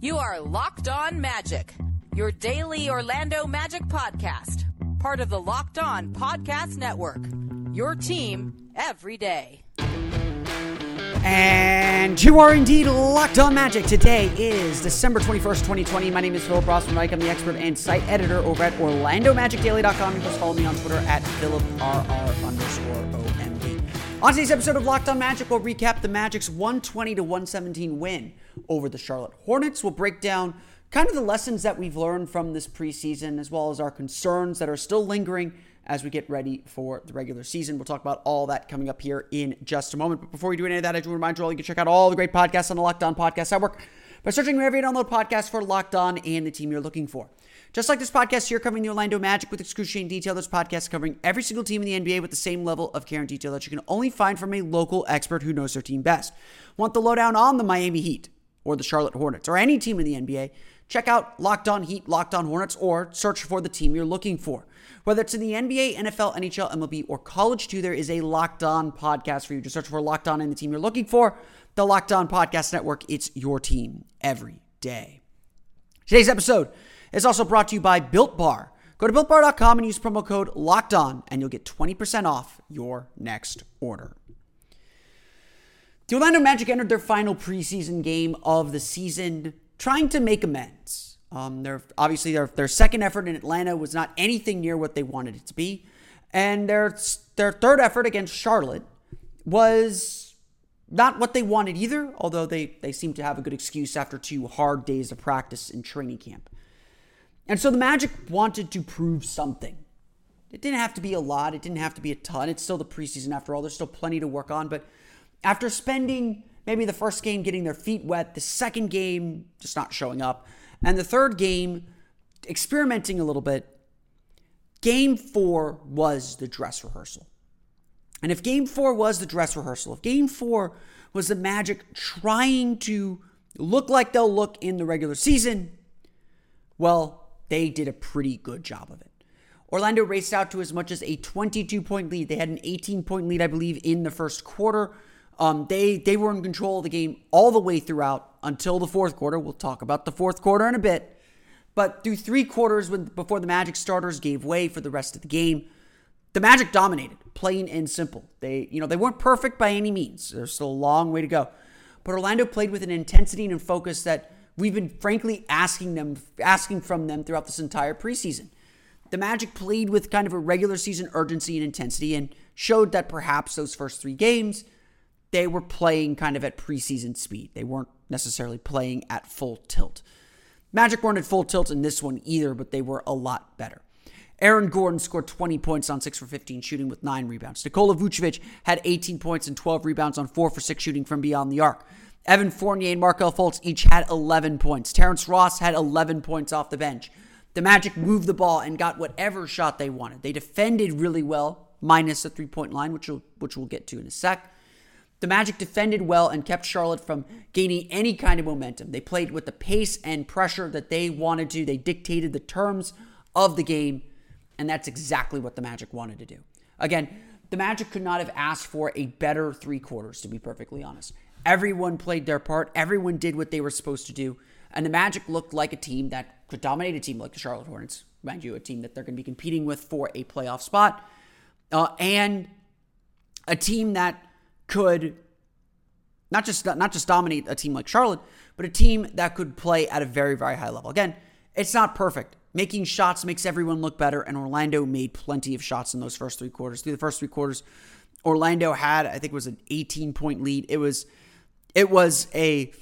You are Locked On Magic, your daily Orlando Magic podcast, part of the Locked On Podcast Network. Your team every day. And you are indeed locked on magic. Today is December 21st, 2020. My name is Philip Rossman Reich. I'm the expert and site editor over at OrlandoMagicDaily.com. You can follow me on Twitter at PhilipRR underscore. On today's episode of Locked on Magic, we'll recap the Magic's 120 to 117 win over the Charlotte Hornets. We'll break down kind of the lessons that we've learned from this preseason, as well as our concerns that are still lingering as we get ready for the regular season. We'll talk about all that coming up here in just a moment. But before we do any of that, I do remind you all you can check out all the great podcasts on the Locked On Podcast Network by searching wherever you download podcasts for Locked On and the team you're looking for. Just like this podcast here covering the Orlando Magic with excruciating detail, this podcast covering every single team in the NBA with the same level of care and detail that you can only find from a local expert who knows their team best. Want the lowdown on the Miami Heat or the Charlotte Hornets or any team in the NBA? Check out Locked On Heat, Locked On Hornets, or search for the team you're looking for. Whether it's in the NBA, NFL, NHL, MLB, or college too, there is a Locked On podcast for you. Just search for Locked On and the team you're looking for. The Locked On Podcast Network, it's your team every day. Today's episode is also brought to you by Built Bar. Go to builtbar.com and use promo code LOCKED ON, and you'll get 20% off your next order. The Orlando Magic entered their final preseason game of the season trying to make amends. Um, their obviously their their second effort in Atlanta was not anything near what they wanted it to be, and their their third effort against Charlotte was not what they wanted either. Although they they seem to have a good excuse after two hard days of practice in training camp, and so the Magic wanted to prove something. It didn't have to be a lot. It didn't have to be a ton. It's still the preseason after all. There's still plenty to work on, but after spending maybe the first game getting their feet wet, the second game just not showing up, and the third game experimenting a little bit, game four was the dress rehearsal. And if game four was the dress rehearsal, if game four was the Magic trying to look like they'll look in the regular season, well, they did a pretty good job of it. Orlando raced out to as much as a 22 point lead. They had an 18 point lead, I believe, in the first quarter. Um, they they were in control of the game all the way throughout until the fourth quarter. We'll talk about the fourth quarter in a bit. But through three quarters, when, before the Magic starters gave way for the rest of the game, the Magic dominated, plain and simple. They you know they weren't perfect by any means. There's still a long way to go. But Orlando played with an intensity and focus that we've been frankly asking them asking from them throughout this entire preseason. The Magic played with kind of a regular season urgency and intensity and showed that perhaps those first three games they were playing kind of at preseason speed. They weren't necessarily playing at full tilt. Magic weren't at full tilt in this one either, but they were a lot better. Aaron Gordon scored 20 points on 6 for 15 shooting with 9 rebounds. Nikola Vucevic had 18 points and 12 rebounds on 4 for 6 shooting from beyond the arc. Evan Fournier and Markelle Fultz each had 11 points. Terrence Ross had 11 points off the bench. The Magic moved the ball and got whatever shot they wanted. They defended really well, minus the three point line, which we'll, which we'll get to in a sec. The Magic defended well and kept Charlotte from gaining any kind of momentum. They played with the pace and pressure that they wanted to. They dictated the terms of the game, and that's exactly what the Magic wanted to do. Again, the Magic could not have asked for a better three quarters, to be perfectly honest. Everyone played their part, everyone did what they were supposed to do, and the Magic looked like a team that could dominate a team like the Charlotte Hornets, mind you, a team that they're going to be competing with for a playoff spot, uh, and a team that could not just not just dominate a team like Charlotte, but a team that could play at a very very high level. Again, it's not perfect. Making shots makes everyone look better, and Orlando made plenty of shots in those first three quarters. Through the first three quarters, Orlando had I think it was an 18 point lead. It was it was a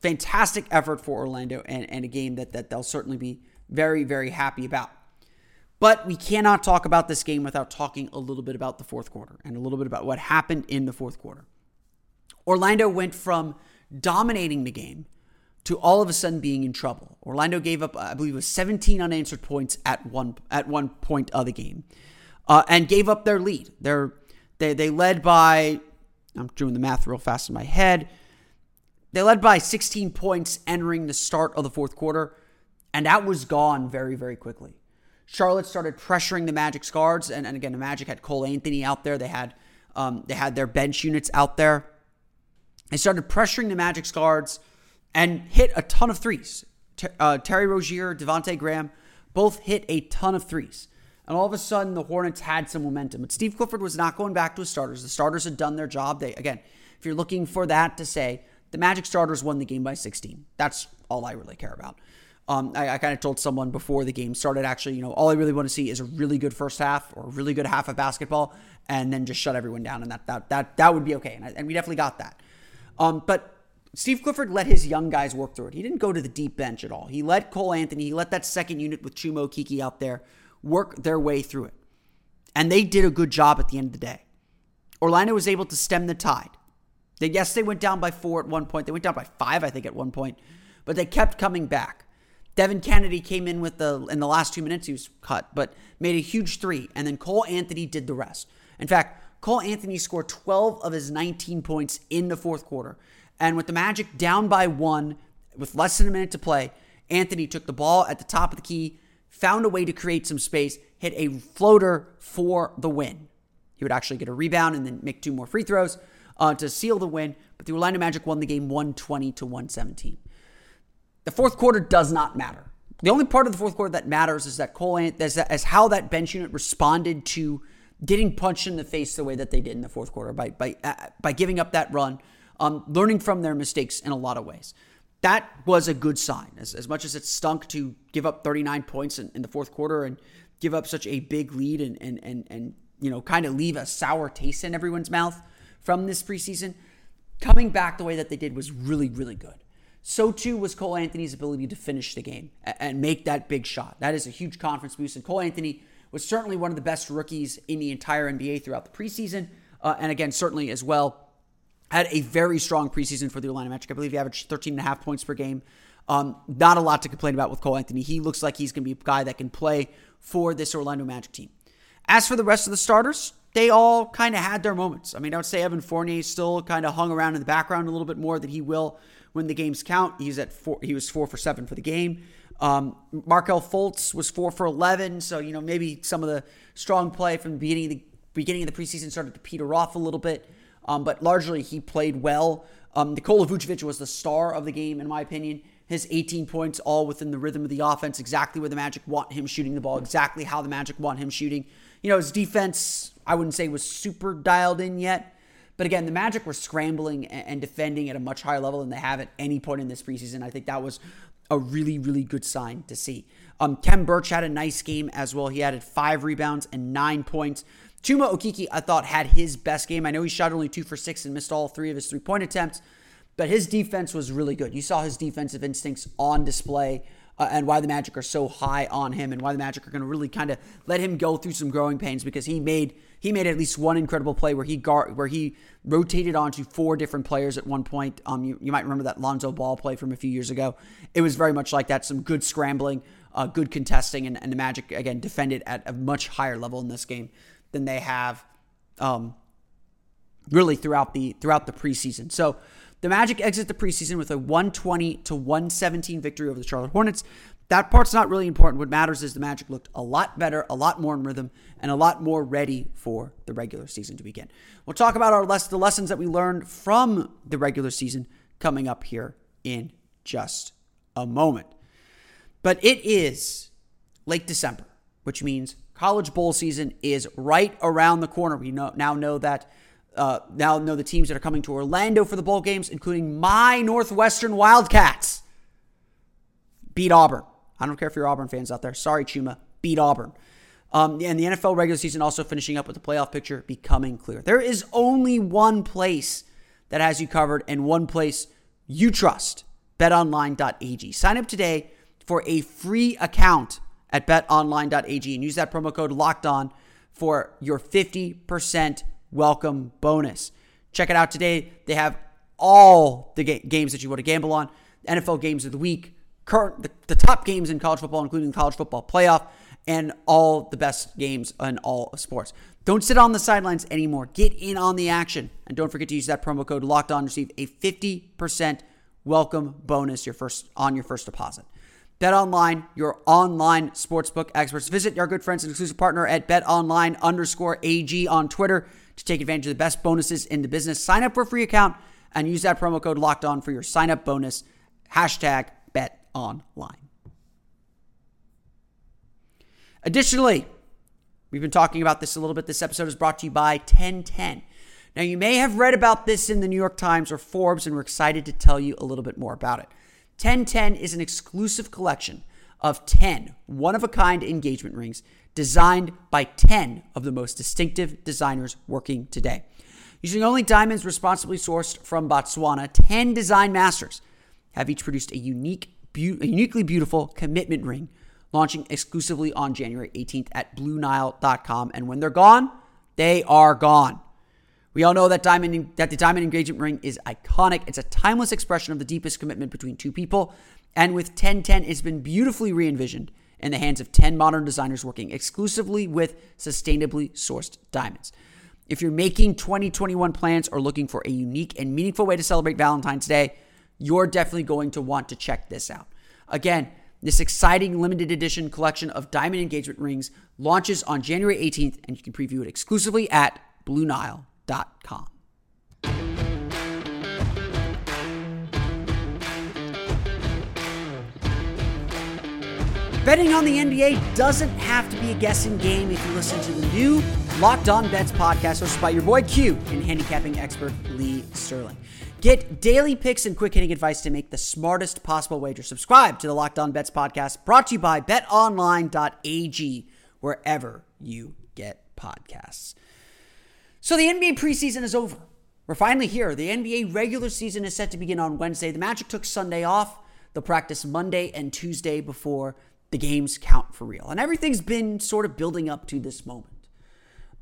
fantastic effort for Orlando and, and a game that that they'll certainly be very very happy about. But we cannot talk about this game without talking a little bit about the fourth quarter and a little bit about what happened in the fourth quarter. Orlando went from dominating the game to all of a sudden being in trouble. Orlando gave up, I believe, it was 17 unanswered points at one at one point of the game, uh, and gave up their lead. They're, they they led by, I'm doing the math real fast in my head. They led by 16 points entering the start of the fourth quarter, and that was gone very very quickly. Charlotte started pressuring the Magic's guards, and, and again, the Magic had Cole Anthony out there. They had um, they had their bench units out there. They started pressuring the Magic's guards and hit a ton of threes. Uh, Terry Rozier, Devonte Graham, both hit a ton of threes. And all of a sudden, the Hornets had some momentum. But Steve Clifford was not going back to his starters. The starters had done their job. They again, if you're looking for that to say, the Magic starters won the game by 16. That's all I really care about. Um, I, I kind of told someone before the game started, actually, you know, all I really want to see is a really good first half or a really good half of basketball, and then just shut everyone down, and that that that that would be okay. And, I, and we definitely got that. Um, but Steve Clifford let his young guys work through it. He didn't go to the deep bench at all. He let Cole Anthony, he let that second unit with Chuma Okeke out there work their way through it. And they did a good job at the end of the day. Orlando was able to stem the tide. They, yes, they went down by four at one point. They went down by five, I think, at one point, but they kept coming back. Devin Cannady came in with the in the last two minutes. He was cut, but made a huge three, and then Cole Anthony did the rest. In fact, Cole Anthony scored 12 of his 19 points in the fourth quarter. And with the Magic down by one, with less than a minute to play, Anthony took the ball at the top of the key, found a way to create some space, hit a floater for the win. He would actually get a rebound and then make two more free throws uh, to seal the win. But the Orlando Magic won the game 120 to 117. The fourth quarter does not matter. The only part of the fourth quarter that matters is that Cole as, as how that bench unit responded to getting punched in the face the way that they did in the fourth quarter by by uh, by giving up that run, um, learning from their mistakes in a lot of ways. That was a good sign. As, as much as it stunk to give up 39 points in, in the fourth quarter and give up such a big lead and and and and you know kind of leave a sour taste in everyone's mouth from this preseason, coming back the way that they did was really really good. So too was Cole Anthony's ability to finish the game and make that big shot. That is a huge conference boost. And Cole Anthony was certainly one of the best rookies in the entire NBA throughout the preseason. Uh, and again, certainly as well had a very strong preseason for the Orlando Magic. I believe he averaged 13 and a half points per game. Um, not a lot to complain about with Cole Anthony. He looks like he's going to be a guy that can play for this Orlando Magic team. As for the rest of the starters, they all kind of had their moments. I mean, I would say Evan Fournier still kind of hung around in the background a little bit more than he will when the games count. He's at four. He was four for seven for the game. Um, Markelle Fultz was four for eleven. So you know maybe some of the strong play from the beginning of the beginning of the preseason started to peter off a little bit. Um, but largely he played well. Um, Nikola Vucevic was the star of the game, in my opinion. His 18 points, all within the rhythm of the offense, exactly where the Magic want him shooting the ball, exactly how the Magic want him shooting. You know, his defense, I wouldn't say was super dialed in yet. But again, the Magic were scrambling and defending at a much higher level than they have at any point in this preseason. I think that was a really, really good sign to see. Um, Khem Birch had a nice game as well. He added five rebounds and nine points. Chuma Okeke, I thought, had his best game. I know he shot only two for six and missed all three of his three point attempts, but his defense was really good. You saw his defensive instincts on display. Uh, and why the Magic are so high on him, and why the Magic are going to really kind of let him go through some growing pains because he made he made at least one incredible play where he guard where he rotated onto four different players at one point. Um, you, you might remember that Lonzo Ball play from a few years ago. It was very much like that. Some good scrambling, uh, good contesting, and, and the Magic again defended at a much higher level in this game than they have um, really throughout the throughout the preseason. So the Magic exit the preseason with a 120 to 117 victory over the Charlotte Hornets. That part's not really important. What matters is the Magic looked a lot better, a lot more in rhythm, and a lot more ready for the regular season to begin. We'll talk about our less the lessons that we learned from the regular season coming up here in just a moment. But it is late December, which means college bowl season is right around the corner. We know, now know that uh, now know the teams that are coming to Orlando for the bowl games, including my Northwestern Wildcats. Beat Auburn. I don't care if you're Auburn fans out there. Sorry, Chuma. Beat Auburn. Um, and the NFL regular season also finishing up with the playoff picture becoming clear. There is only one place that has you covered and one place you trust betonline.ag. Sign up today for a free account at betonline.ag and use that promo code locked on for your 50% welcome bonus. Check it out today. They have all the ga- games that you want to gamble on. NFL games of the week, current the, the top games in college football, including college football playoff, and all the best games in all of sports. Don't sit on the sidelines anymore. Get in on the action. And don't forget to use that promo code locked on to receive a 50% welcome bonus your first on your first deposit. Bet Online, your online sportsbook experts. Visit our good friends and exclusive partner at betonline underscore AG on Twitter to take advantage of the best bonuses in the business. Sign up for a free account and use that promo code locked on for your sign up bonus. Hashtag online. Additionally, we've been talking about this a little bit. This episode is brought to you by 1010. Now, you may have read about this in the New York Times or Forbes, and we're excited to tell you a little bit more about it. 1010 is an exclusive collection of 10 one of a kind engagement rings designed by 10 of the most distinctive designers working today. Using only diamonds responsibly sourced from Botswana, 10 design masters have each produced a unique, be- uniquely beautiful commitment ring launching exclusively on January 18th at BlueNile.com. And when they're gone, they are gone. We all know that diamond that the diamond engagement ring is iconic. It's a timeless expression of the deepest commitment between two people. And with 1010, it's been beautifully re-envisioned in the hands of 10 modern designers working exclusively with sustainably sourced diamonds. If you're making 2021 plans or looking for a unique and meaningful way to celebrate Valentine's Day, you're definitely going to want to check this out. Again, this exciting limited edition collection of diamond engagement rings launches on January 18th, and you can preview it exclusively at BlueNile.com. Betting on the NBA doesn't have to be a guessing game if you listen to the new Locked On Bets podcast hosted by your boy Q and handicapping expert Lee Sterling. Get daily picks and quick hitting advice to make the smartest possible wager. Subscribe to the Locked On Bets podcast brought to you by betonline.ag, wherever you get podcasts. So the NBA preseason is over. We're finally here. The NBA regular season is set to begin on Wednesday. The Magic took Sunday off. They'll practice Monday and Tuesday before the games count for real. And everything's been sort of building up to this moment.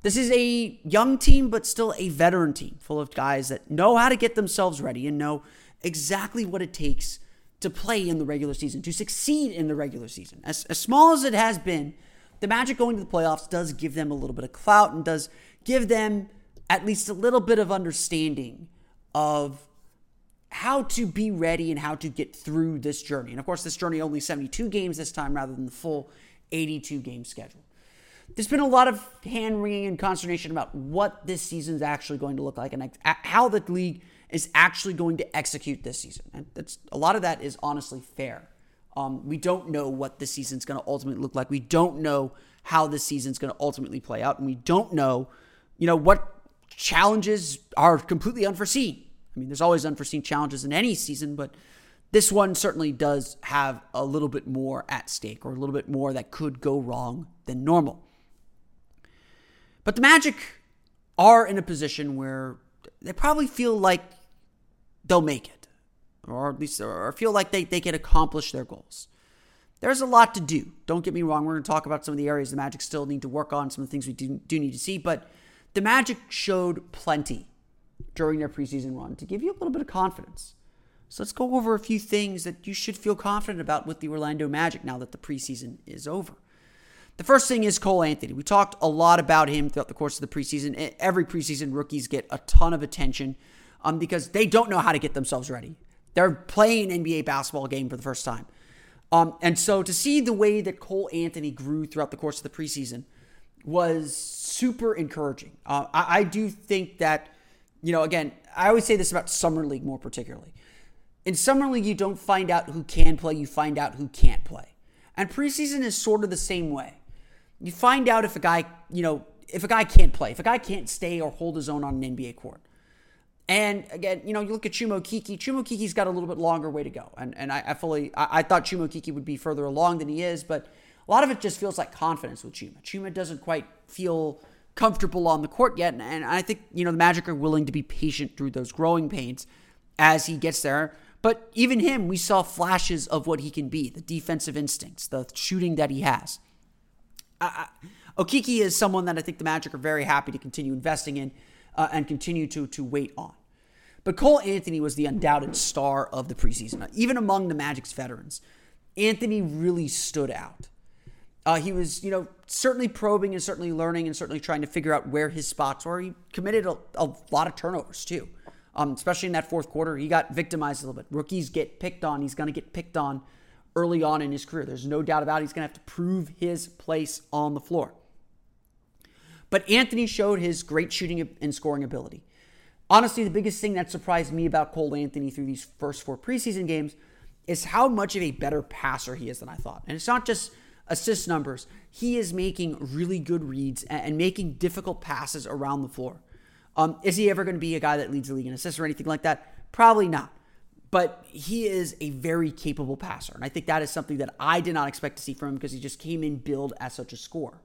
This is a young team, but still a veteran team full of guys that know how to get themselves ready and know exactly what it takes to play in the regular season, to succeed in the regular season. As, as small as it has been, the Magic going to the playoffs does give them a little bit of clout and does give them at least a little bit of understanding of how to be ready and how to get through this journey. And of course, this journey only 72 games this time rather than the full 82 game schedule. There's been a lot of hand wringing and consternation about what this season is actually going to look like and how the league is actually going to execute this season. And that's a lot of that is honestly fair. Um, we don't know what this season's going to ultimately look like. We don't know how this season's going to ultimately play out, and we don't know, you know, what challenges are completely unforeseen. I mean, there's always unforeseen challenges in any season, but this one certainly does have a little bit more at stake or a little bit more that could go wrong than normal. But the Magic are in a position where they probably feel like they'll make it, or at least or feel like they, they can accomplish their goals. There's a lot to do. Don't get me wrong. We're going to talk about some of the areas the Magic still need to work on, some of the things we do, do need to see, but the Magic showed plenty during their preseason run to give you a little bit of confidence. So let's go over a few things that you should feel confident about with the Orlando Magic now that the preseason is over. The first thing is Cole Anthony. We talked a lot about him throughout the course of the preseason. Every preseason, rookies get a ton of attention um, because they don't know how to get themselves ready. They're playing an NBA basketball game for the first time. Um, and so to see the way that Cole Anthony grew throughout the course of the preseason was super encouraging. Uh, I, I do think that, you know, again, I always say this about Summer League more particularly. In Summer League, you don't find out who can play, you find out who can't play. And preseason is sort of the same way. You find out if a guy, you know, if a guy can't play, if a guy can't stay or hold his own on an NBA court. And again, you know, you look at Chuma Okeke. Chuma Okeke's got a little bit longer way to go. And and I, I fully I, I, thought Chuma Okeke would be further along than he is, but a lot of it just feels like confidence with Chuma. Chuma doesn't quite feel comfortable on the court yet. And, and I think, you know, the Magic are willing to be patient through those growing pains as he gets there. But even him, we saw flashes of what he can be, the defensive instincts, the shooting that he has. I, Okeke is someone that I think the Magic are very happy to continue investing in uh, and continue to to wait on. But Cole Anthony was the undoubted star of the preseason, even among the Magic's veterans. Anthony really stood out. Uh, he was, you know, certainly probing and certainly learning and certainly trying to figure out where his spots were. He committed a, a lot of turnovers too, um, especially in that fourth quarter. He got victimized a little bit. Rookies get picked on. He's going to get picked on early on in his career. There's no doubt about it. He's going to have to prove his place on the floor. But Anthony showed his great shooting and scoring ability. Honestly, the biggest thing that surprised me about Cole Anthony through these first four preseason games is how much of a better passer he is than I thought. And it's not just assist numbers, he is making really good reads and making difficult passes around the floor. Um, is he ever going to be a guy that leads the league in assists or anything like that? Probably not. But he is a very capable passer. And I think that is something that I did not expect to see from him because he just came in billed as such a scorer.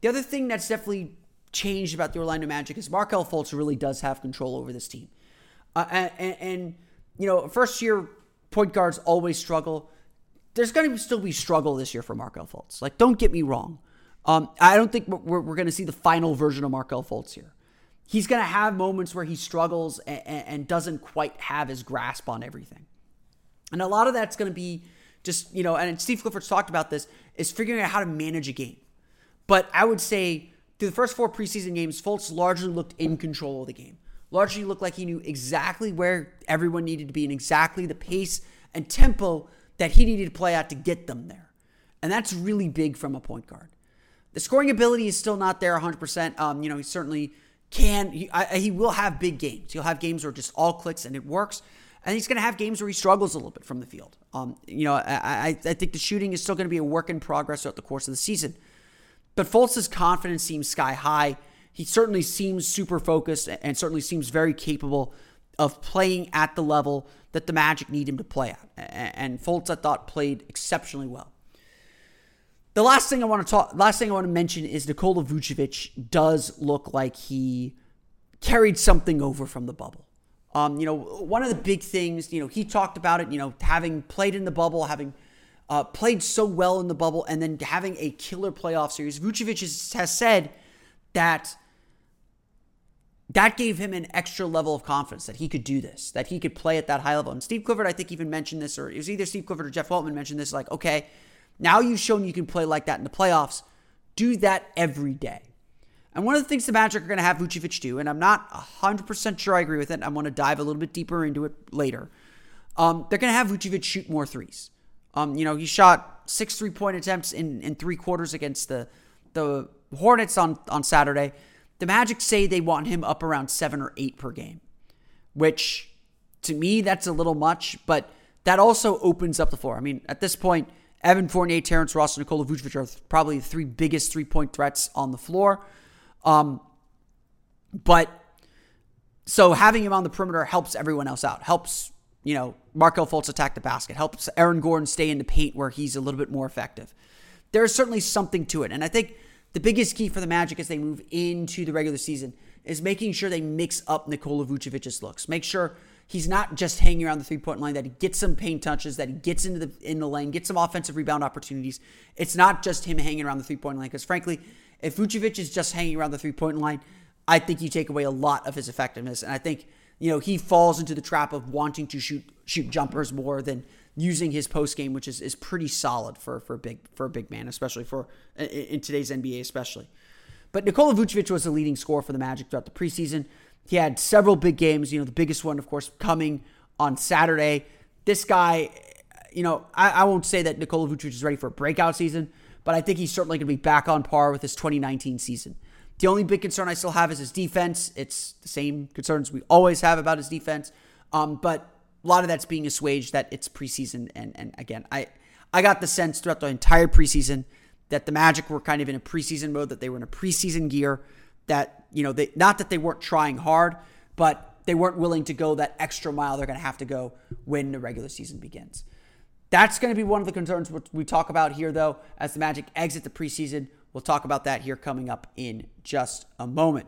The other thing that's definitely changed about the Orlando Magic is Markelle Fultz really does have control over this team. Uh, and, and, you know, first year point guards always struggle there's going to still be struggle this year for Markelle Fultz. Like, don't get me wrong. Um, I don't think we're, we're going to see the final version of Markelle Fultz here. He's going to have moments where he struggles and, and doesn't quite have his grasp on everything. And a lot of that's going to be just, you know, and Steve Clifford's talked about this, is figuring out how to manage a game. But I would say through the first four preseason games, Fultz largely looked in control of the game. Largely looked like he knew exactly where everyone needed to be and exactly the pace and tempo that he needed to play out to get them there. And that's really big from a point guard. The scoring ability is still not there 100%. Um, you know, he certainly can. He, I, he will have big games. He'll have games where just all clicks and it works. And he's going to have games where he struggles a little bit from the field. Um, you know, I, I, I think the shooting is still going to be a work in progress throughout the course of the season. But Fultz's confidence seems sky high. He certainly seems super focused and certainly seems very capable of playing at the level that the Magic need him to play at. And Fultz, I thought, played exceptionally well. The last thing I want to talk, last thing I want to mention is Nikola Vucevic does look like he carried something over from the bubble. Um, you know, one of the big things, you know, he talked about it, you know, having played in the bubble, having uh, played so well in the bubble, and then having a killer playoff series. Vucevic has, has said that that gave him an extra level of confidence that he could do this, that he could play at that high level. And Steve Clifford, I think, even mentioned this, or it was either Steve Clifford or Jeff Weltman mentioned this like, okay, now you've shown you can play like that in the playoffs. Do that every day. And one of the things the Magic are going to have Vucevic do, and I'm not 100% sure I agree with it, I'm going to dive a little bit deeper into it later. Um, they're going to have Vucevic shoot more threes. Um, you know, he shot six three point attempts in, in three quarters against the, the Hornets on, on Saturday. The Magic say they want him up around seven or eight per game, which to me, that's a little much, but that also opens up the floor. I mean, at this point, Evan Fournier, Terrence Ross, and Nikola Vucevic are probably the three biggest three point threats on the floor. Um, but so having him on the perimeter helps everyone else out, helps, you know, Markelle Fultz attack the basket, helps Aaron Gordon stay in the paint where he's a little bit more effective. There's certainly something to it. And I think the biggest key for the Magic as they move into the regular season is making sure they mix up Nikola Vucevic's looks. Make sure he's not just hanging around the three point line, that he gets some paint touches, that he gets into the in the lane, gets some offensive rebound opportunities. It's not just him hanging around the three point line. Because frankly, if Vucevic is just hanging around the three point line, I think you take away a lot of his effectiveness. And I think you know he falls into the trap of wanting to shoot shoot jumpers more than using his post game, which is, is pretty solid for, for a big for a big man, especially for in today's NBA, especially. But Nikola Vucevic was the leading scorer for the Magic throughout the preseason. He had several big games. You know, the biggest one, of course, coming on Saturday. This guy, you know, I, I won't say that Nikola Vucevic is ready for a breakout season, but I think he's certainly going to be back on par with his 2019 season. The only big concern I still have is his defense. It's the same concerns we always have about his defense. Um, but a lot of that's being assuaged that it's preseason. And, and again, I, I got the sense throughout the entire preseason that the Magic were kind of in a preseason mode, that they were in a preseason gear, that, you know, they, not that they weren't trying hard, but they weren't willing to go that extra mile they're going to have to go when the regular season begins. That's going to be one of the concerns we talk about here, though, as the Magic exit the preseason. We'll talk about that here coming up in just a moment.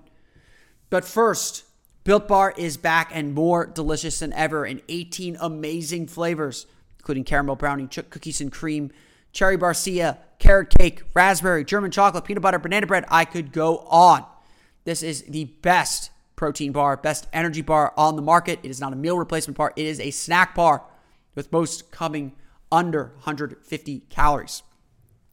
But first, Built Bar is back and more delicious than ever in 18 amazing flavors, including caramel brownie, cookies and cream, cherry barcia, carrot cake, raspberry, German chocolate, peanut butter, banana bread. I could go on. This is the best protein bar, best energy bar on the market. It is not a meal replacement bar, it is a snack bar, with most coming under 150 calories.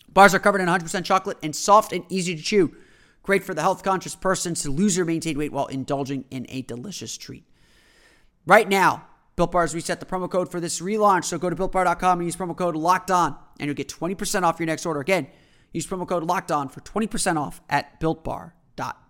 Bars are covered in 100% chocolate and soft and easy to chew. Great for the health conscious person to lose or maintain weight while indulging in a delicious treat. Right now, Built Bars reset the promo code for this relaunch. So go to builtbar.com and use promo code locked on, and you'll get 20% off your next order. Again, use promo code locked on for 20% off at builtbar.com.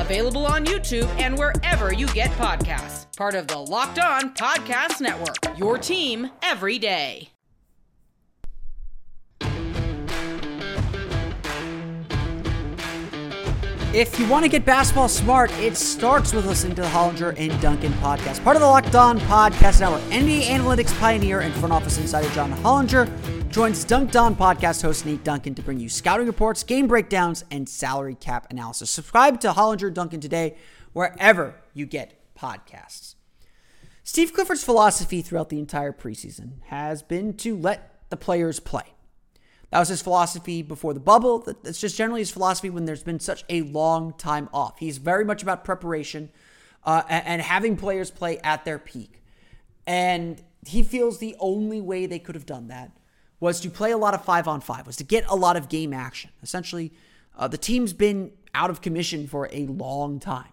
available on YouTube and wherever you get podcasts. Part of the Locked On Podcast Network, your team every day. If you want to get basketball smart, it starts with listening to the Hollinger and Duncan podcast, part of the Locked On Podcast Network. NBA analytics pioneer and front office insider John Hollinger joins Dunc'd On podcast host Nate Duncan to bring you scouting reports, game breakdowns, and salary cap analysis. Subscribe to Hollinger Duncan today, wherever you get podcasts. Steve Clifford's philosophy throughout the entire preseason has been to let the players play. That was his philosophy before the bubble. That's just generally his philosophy when there's been such a long time off. He's very much about preparation uh, and having players play at their peak. And he feels the only way they could have done that was to play a lot of five on five, was to get a lot of game action. Essentially, uh, the team's been out of commission for a long time.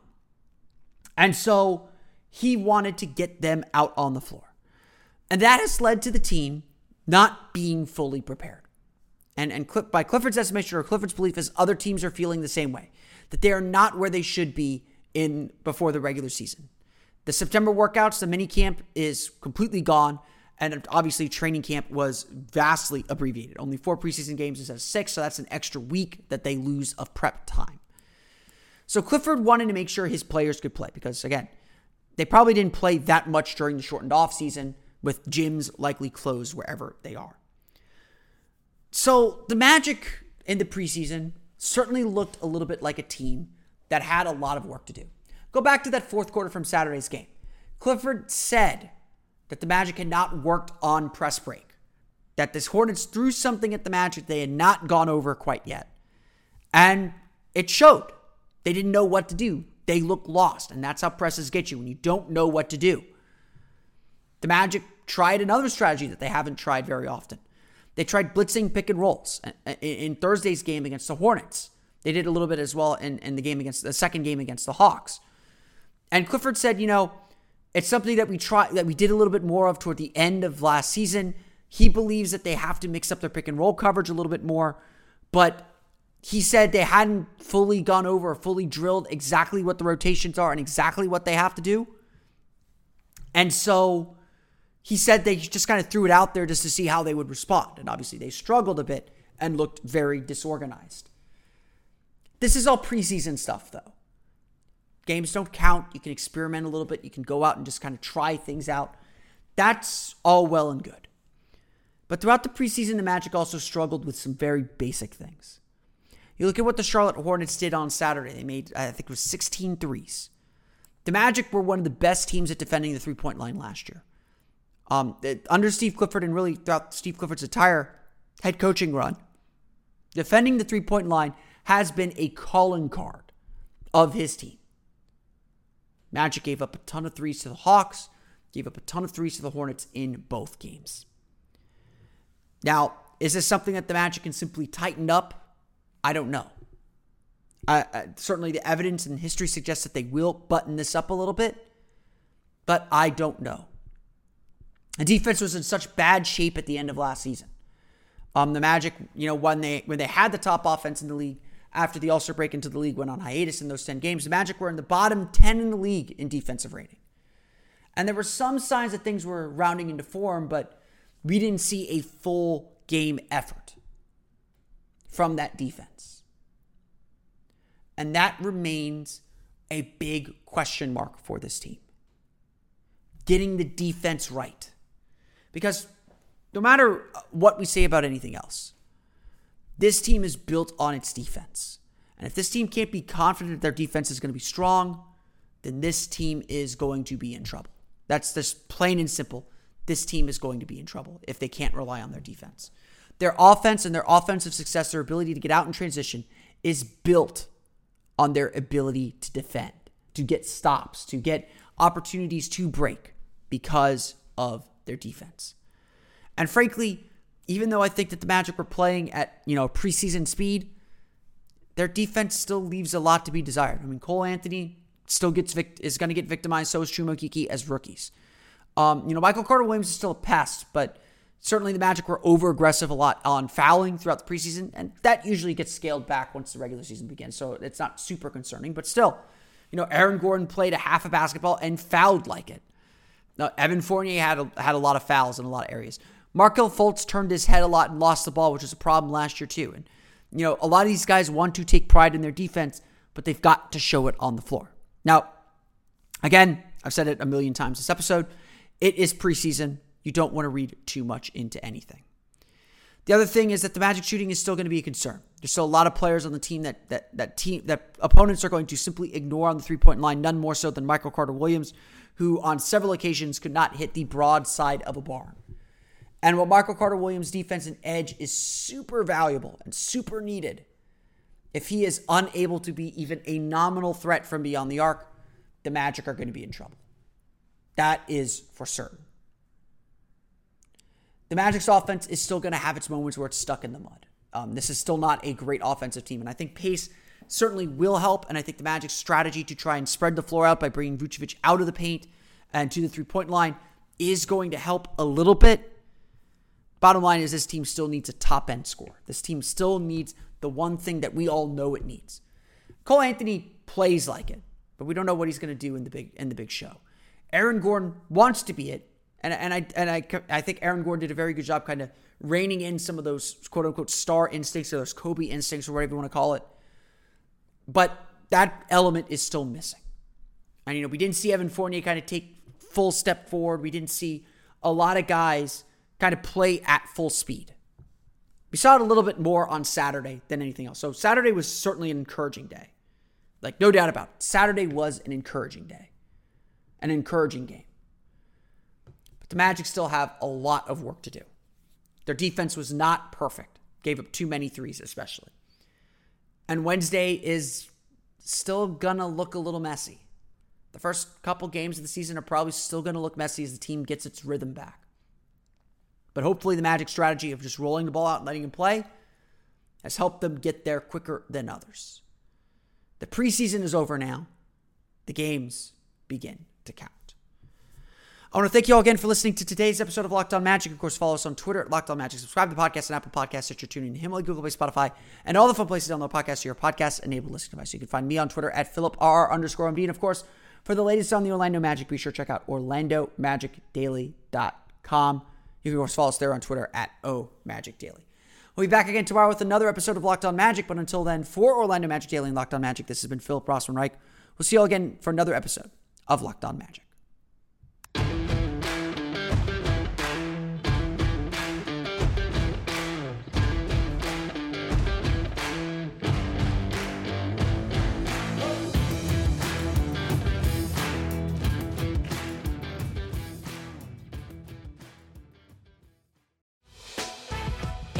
And so he wanted to get them out on the floor. And that has led to the team not being fully prepared. And, and by Clifford's estimation or Clifford's belief is other teams are feeling the same way, that they are not where they should be in before the regular season. The September workouts, the mini camp is completely gone. And obviously, training camp was vastly abbreviated. Only four preseason games instead of six, so that's an extra week that they lose of prep time. So Clifford wanted to make sure his players could play because, again, they probably didn't play that much during the shortened offseason with gyms likely closed wherever they are. So the Magic in the preseason certainly looked a little bit like a team that had a lot of work to do. Go back to that fourth quarter from Saturday's game. Clifford said that the Magic had not worked on press break, that this Hornets threw something at the Magic they had not gone over quite yet. And it showed. They didn't know what to do. They looked lost. And that's how presses get you when you don't know what to do. The Magic tried another strategy that they haven't tried very often. They tried blitzing pick and rolls in Thursday's game against the Hornets. They did a little bit as well in, in the game against the second game against the Hawks. And Clifford said, you know, it's something that we try that we did a little bit more of toward the end of last season. He believes that they have to mix up their pick and roll coverage a little bit more, but he said they hadn't fully gone over or fully drilled exactly what the rotations are and exactly what they have to do. And so he said they just kind of threw it out there just to see how they would respond. And obviously, they struggled a bit and looked very disorganized. This is all preseason stuff, though. Games don't count. You can experiment a little bit. You can go out and just kind of try things out. That's all well and good. But throughout the preseason, the Magic also struggled with some very basic things. You look at what the Charlotte Hornets did on Saturday. They made, I think it was 16 threes. The Magic were one of the best teams at defending the three point line last year. Um, under Steve Clifford and really throughout Steve Clifford's entire head coaching run, defending the three point line has been a calling card of his team. Magic gave up a ton of threes to the Hawks, gave up a ton of threes to the Hornets in both games. Now, is this something that the Magic can simply tighten up? I don't know. Uh, uh, certainly, the evidence and history suggests that they will button this up a little bit, but I don't know. The defense was in such bad shape at the end of last season. Um, the Magic, you know, when they when they had the top offense in the league after the All-Star break into the league went on hiatus in those 10 games, the Magic were in the bottom 10 in the league in defensive rating. And there were some signs that things were rounding into form, but we didn't see a full game effort from that defense. And that remains a big question mark for this team. Getting the defense right. Because no matter what we say about anything else, this team is built on its defense. And if this team can't be confident that their defense is going to be strong, then this team is going to be in trouble. That's just plain and simple. This team is going to be in trouble if they can't rely on their defense. Their offense and their offensive success, their ability to get out in transition, is built on their ability to defend, to get stops, to get opportunities to break because of their defense. And frankly, even though I think that the Magic were playing at, you know, preseason speed, their defense still leaves a lot to be desired. I mean, Cole Anthony still gets vict- is going to get victimized. So is Chuma Okeke as rookies. Um, you know, Michael Carter Williams is still a pest, but certainly the Magic were over aggressive a lot on fouling throughout the preseason, and that usually gets scaled back once the regular season begins. So it's not super concerning, but still, you know, Aaron Gordon played a half of basketball and fouled like it. Now, Evan Fournier had a, had a lot of fouls in a lot of areas. Markelle Fultz turned his head a lot and lost the ball, which was a problem last year too. And you know, a lot of these guys want to take pride in their defense, but they've got to show it on the floor. Now, again, I've said it a million times this episode. It is preseason. You don't want to read too much into anything. The other thing is that the Magic shooting is still going to be a concern. There's still a lot of players on the team that that that team that opponents are going to simply ignore on the three point line. None more so than Michael Carter Williams, who on several occasions could not hit the broad side of a barn. And while Michael Carter Williams' defense and edge is super valuable and super needed, if he is unable to be even a nominal threat from beyond the arc, the Magic are going to be in trouble. That is for certain. The Magic's offense is still going to have its moments where it's stuck in the mud. Um, this is still not a great offensive team, and I think pace certainly will help. And I think the Magic's strategy to try and spread the floor out by bringing Vucevic out of the paint and to the three point line is going to help a little bit. Bottom line is this team still needs a top end score. This team still needs the one thing that we all know it needs. Cole Anthony plays like it, but we don't know what he's going to do in the big in the big show. Aaron Gordon wants to be it, and and I and I I think Aaron Gordon did a very good job kind of reining in some of those quote unquote star instincts or those Kobe instincts or whatever you want to call it. But that element is still missing. And you know, we didn't see Evan Fournier kind of take full step forward. We didn't see a lot of guys kind of play at full speed. We saw it a little bit more on Saturday than anything else. So Saturday was certainly an encouraging day. Like, no doubt about it. Saturday was an encouraging day, an encouraging game. But the Magic still have a lot of work to do. Their defense was not perfect, gave up too many threes, especially. And Wednesday is still going to look a little messy. The first couple games of the season are probably still going to look messy as the team gets its rhythm back. But hopefully, the Magic strategy of just rolling the ball out and letting him play has helped them get there quicker than others. The preseason is over now. The games begin to count. I want to thank you all again for listening to today's episode of Locked On Magic. Of course, follow us on Twitter at Locked On Magic. Subscribe to the podcast on Apple Podcasts, Stitcher, TuneIn, Himalaya, Google Play, Spotify, and all the fun places to download podcasts to your podcast-enabled listening device. You can find me on Twitter at PhilipR underscore MD. And of course, for the latest on the Orlando Magic, be sure to check out OrlandoMagicDaily.com. You can, of follow us there on Twitter at OMagicDaily. We'll be back again tomorrow with another episode of Locked On Magic. But until then, for Orlando Magic Daily and Locked On Magic, this has been Philip Rossman Reich. We'll see you all again for another episode of Locked On Magic.